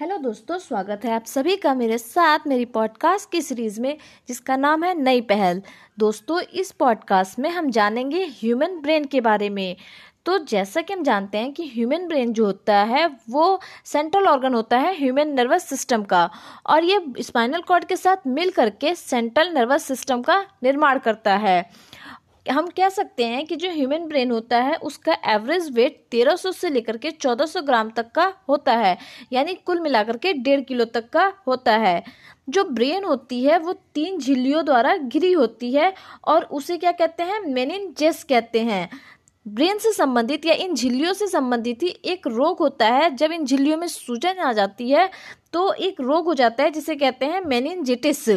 Hello दोस्तों, स्वागत है आप सभी का मेरे साथ मेरी पॉडकास्ट की सीरीज़ में, जिसका नाम है नई पहल। दोस्तों, इस पॉडकास्ट में हम जानेंगे ह्यूमन ब्रेन के बारे में। तो जैसा कि हम जानते हैं कि ह्यूमन ब्रेन जो होता है, वो सेंट्रल ऑर्गन होता है ह्यूमन नर्वस सिस्टम का। और ये स्पाइनल कॉर्ड के साथ मिल करके सेंट्रल नर्वस सिस्टम का निर्माण करता है। हम कह सकते हैं कि जो ह्यूमन ब्रेन होता है, उसका एवरेज वेट 1300 से लेकर के 1400 ग्राम तक का होता है। यानी कुल मिलाकर के डेढ़ किलो तक का होता है। जो ब्रेन होती है, वो तीन झिल्लियों द्वारा घिरी होती है और उसे क्या कहते हैं? मेनिनजेस कहते हैं। ब्रेन से संबंधित या इन झिल्लियों से संबंधित ही एक रोग होता है। जब इन झिल्लियों में सूजन आ जाती है तो एक रोग हो जाता है, जिसे कहते हैं मेनिनजिटिस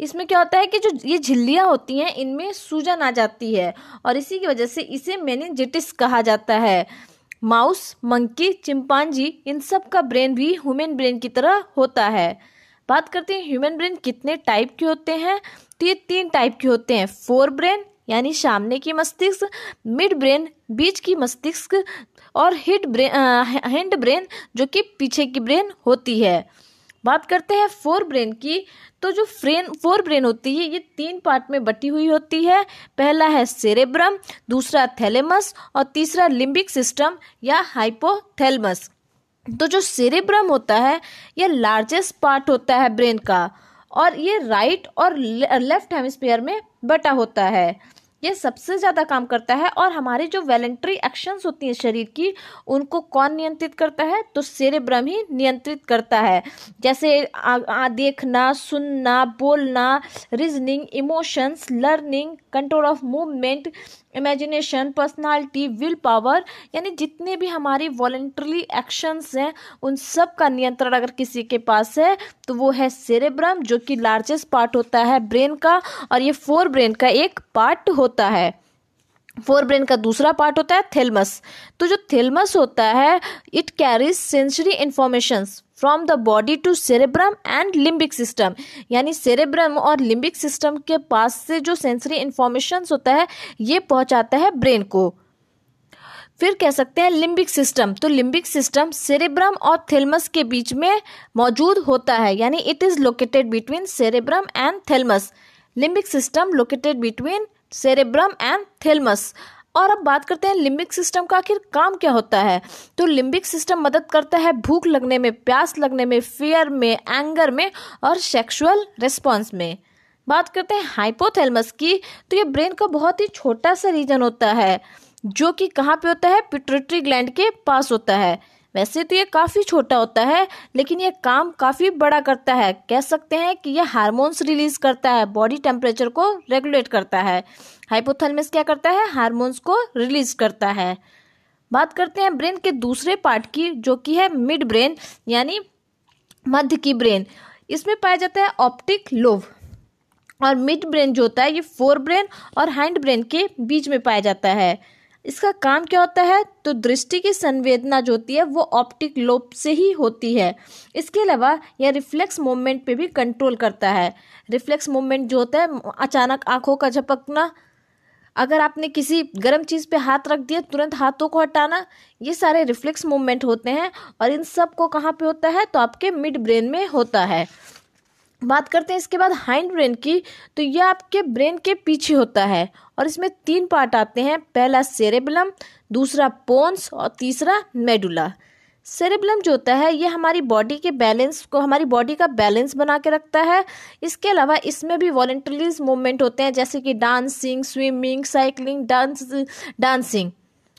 इसमें क्या होता है कि जो ये झिल्लियाँ होती हैं, इनमें सूजन आ जाती है और इसी की वजह से इसे मेनिनजिटिस कहा जाता है। माउस, मंकी, चिंपांजी, इन सब का ब्रेन भी ह्यूमन ब्रेन की तरह होता है। बात करते हैं ह्यूमन ब्रेन कितने टाइप के होते हैं? तो ये तीन टाइप के होते हैं। फोर ब्रेन, यानी सामने की मस्तिष्क, मिड ब्रेन, बीच की मस्तिष्क और हिड ब्रेन हैंड ब्रेन, जो कि पीछे की ब्रेन होती है। बात करते हैं फोर ब्रेन की। तो जो फ्रेन, फोर ब्रेन होती है, ये तीन पार्ट में बटी हुई होती है। पहला है सेरेब्रम, दूसरा थैलेमस और तीसरा लिम्बिक सिस्टम या हाइपोथैलमस। तो जो सेरेब्रम होता है, ये लार्जेस्ट पार्ट होता है ब्रेन का और ये राइट और लेफ़्ट हेमिस्फीयर में बटा होता है। ये सबसे ज़्यादा काम करता है और हमारी जो वेलेंट्री एक्शंस होती हैं शरीर की उनको कौन नियंत्रित करता है? तो सेरेब्रम ही नियंत्रित करता है। जैसे आ, आ, देखना सुनना बोलना reasoning emotions learning control of movement imagination personality will power यानी जितने भी हमारी वॉलेंट्रली एक्शंस हैं उन सब का नियंत्रण अगर किसी के पास है तो वो है सेरेब्रम जो कि लार्जेस्ट पार्ट होता है ब्रेन का और ये फोर ब्रेन का एक पार्ट होता है। फोर ब्रेन का दूसरा पार्ट होता है थेलमस तो जो थेलमस होता है it carries sensory informations from the body to cerebrum and limbic system यानी सेरेब्रम और लिम्बिक सिस्टम के पास से जो सेंसरी इंफॉर्मेशन होता है, ये पहुंचाता है ब्रेन को। फिर कह सकते हैं लिम्बिक सिस्टम तो लिम्बिक सिस्टम सेरेब्रम और थेलमस के बीच में मौजूद होता है। यानी it is located between cerebrum and thalamus limbic system located between cerebrum and thalamus और अब बात करते हैं लिम्बिक सिस्टम का आखिर काम क्या होता है? तो लिम्बिक सिस्टम मदद करता है भूख लगने में, प्यास लगने में फियर में एंगर में और सेक्सुअल रिस्पॉन्स में। बात करते हैं हाइपोथैलमस की। तो ये ब्रेन का बहुत ही छोटा सा रीजन होता है, जो कि कहाँ पे होता है? पिट्रिटरी ग्लैंड के पास होता है। वैसे तो ये काफ़ी छोटा होता है, लेकिन ये काम काफ़ी बड़ा करता है। कह सकते हैं कि ये हार्मोन्स रिलीज़ करता है, बॉडी टेम्परेचर को रेगुलेट करता है। हाइपोथैलेमस क्या करता है? हार्मोन्स को रिलीज़ करता है। बात करते हैं ब्रेन के दूसरे पार्ट की, जो कि है मिड ब्रेन, यानी मध्य की ब्रेन। इसमें पाया जाता है ऑप्टिक लोव और मिड ब्रेन जो होता है, ये फोर ब्रेन और हैंड ब्रेन के बीच में पाया जाता है। इसका काम क्या होता है? तो दृष्टि की संवेदना जो होती है, वो ऑप्टिक लोब से ही होती है। इसके अलावा यह रिफ्लेक्स मूवमेंट पे भी कंट्रोल करता है। रिफ्लेक्स मूवमेंट जो होता है, अचानक आँखों का झपकना, अगर आपने किसी गर्म चीज़ पे हाथ रख दिया, तुरंत हाथों को हटाना, ये सारे रिफ्लेक्स मूवमेंट होते हैं और इन सबको कहाँ पे होता है? तो आपके मिड ब्रेन में होता है। बात करते हैं इसके बाद हाइंड ब्रेन की तो यह आपके ब्रेन के पीछे होता है और इसमें तीन पार्ट आते हैं। पहला सेरेबलम दूसरा पोन्स और तीसरा मेडुला सेरेबलम जो होता है, ये हमारी बॉडी के बैलेंस को, हमारी बॉडी का बैलेंस बना के रखता है। इसके अलावा इसमें भी वॉलेंटरीज मूवमेंट होते हैं, जैसे कि dancing swimming cycling dance dancing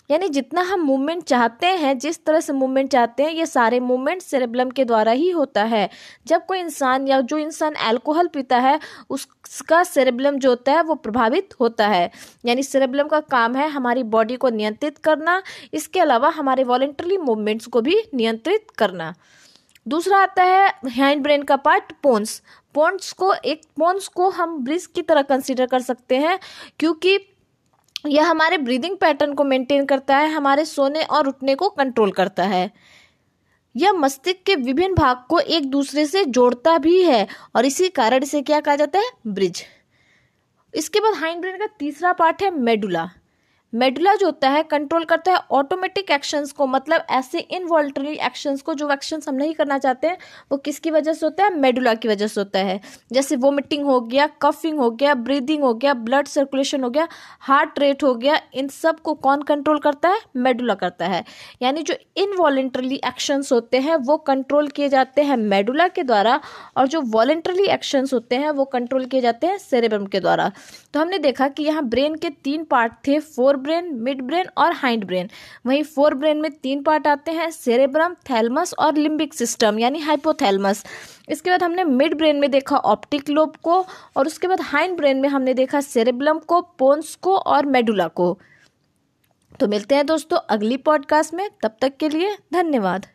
यानी जितना हम मूवमेंट चाहते हैं, जिस तरह से मूवमेंट चाहते हैं, ये सारे मूवमेंट सेरेब्लम के द्वारा ही होता है। जब कोई इंसान या जो इंसान अल्कोहल पीता है, उसका सेरेब्लम जो होता है, वो प्रभावित होता है। यानी सेरेब्लम का काम है हमारी बॉडी को नियंत्रित करना, इसके अलावा हमारे वॉलेंटरी मूवमेंट्स को भी नियंत्रित करना। दूसरा आता है हैंड ब्रेन का पार्ट पोन्स पोन्स को, एक पोन्स को हम ब्रिज की तरह कंसिडर कर सकते हैं, क्योंकि यह हमारे ब्रीदिंग पैटर्न को मेंटेन करता है, हमारे सोने और उठने को कंट्रोल करता है। यह मस्तिष्क के विभिन्न भाग को एक दूसरे से जोड़ता भी है और इसी कारण से क्या कहा जाता है? ब्रिज इसके बाद हाइंड ब्रेन का तीसरा पार्ट है मेडुला मेडुला जो होता है कंट्रोल करता है ऑटोमेटिक एक्शंस को मतलब ऐसे इनवॉल्टरी एक्शंस को जो एक्शंस हम नहीं करना चाहते हैं, वो किसकी वजह से होता है? मेडुला की वजह से होता है। जैसे वोमिटिंग हो गया कफिंग हो गया ब्रीदिंग हो गया ब्लड सर्कुलेशन हो गया हार्ट रेट हो गया, इन सबको कौन कंट्रोल करता है? मेडुला करता है। यानी जो इनवॉलेंट्रली एक्शंस होते हैं, वो कंट्रोल किए जाते हैं मेडुला के द्वारा, और जो वॉलेंट्रली एक्शंस होते हैं, वो कंट्रोल किए जाते हैं सेरेब्रम के द्वारा। तो हमने देखा कि यहाँ ब्रेन के तीन पार्ट थे फोर ब्रेन मिड ब्रेन और हाइंड ब्रेन वहीं फोर ब्रेन में तीन पार्ट आते हैं सेरेब्रम थैलमस और लिम्बिक सिस्टम यानी हाइपोथैलमस इसके बाद हमने मिड ब्रेन में देखा ऑप्टिक लोब को, और उसके बाद हाइंड ब्रेन में हमने देखा सेरेब्लम को पोन्स को और मेडुला को. तो मिलते हैं दोस्तों अगली पॉडकास्ट में, तब तक के लिए धन्यवाद.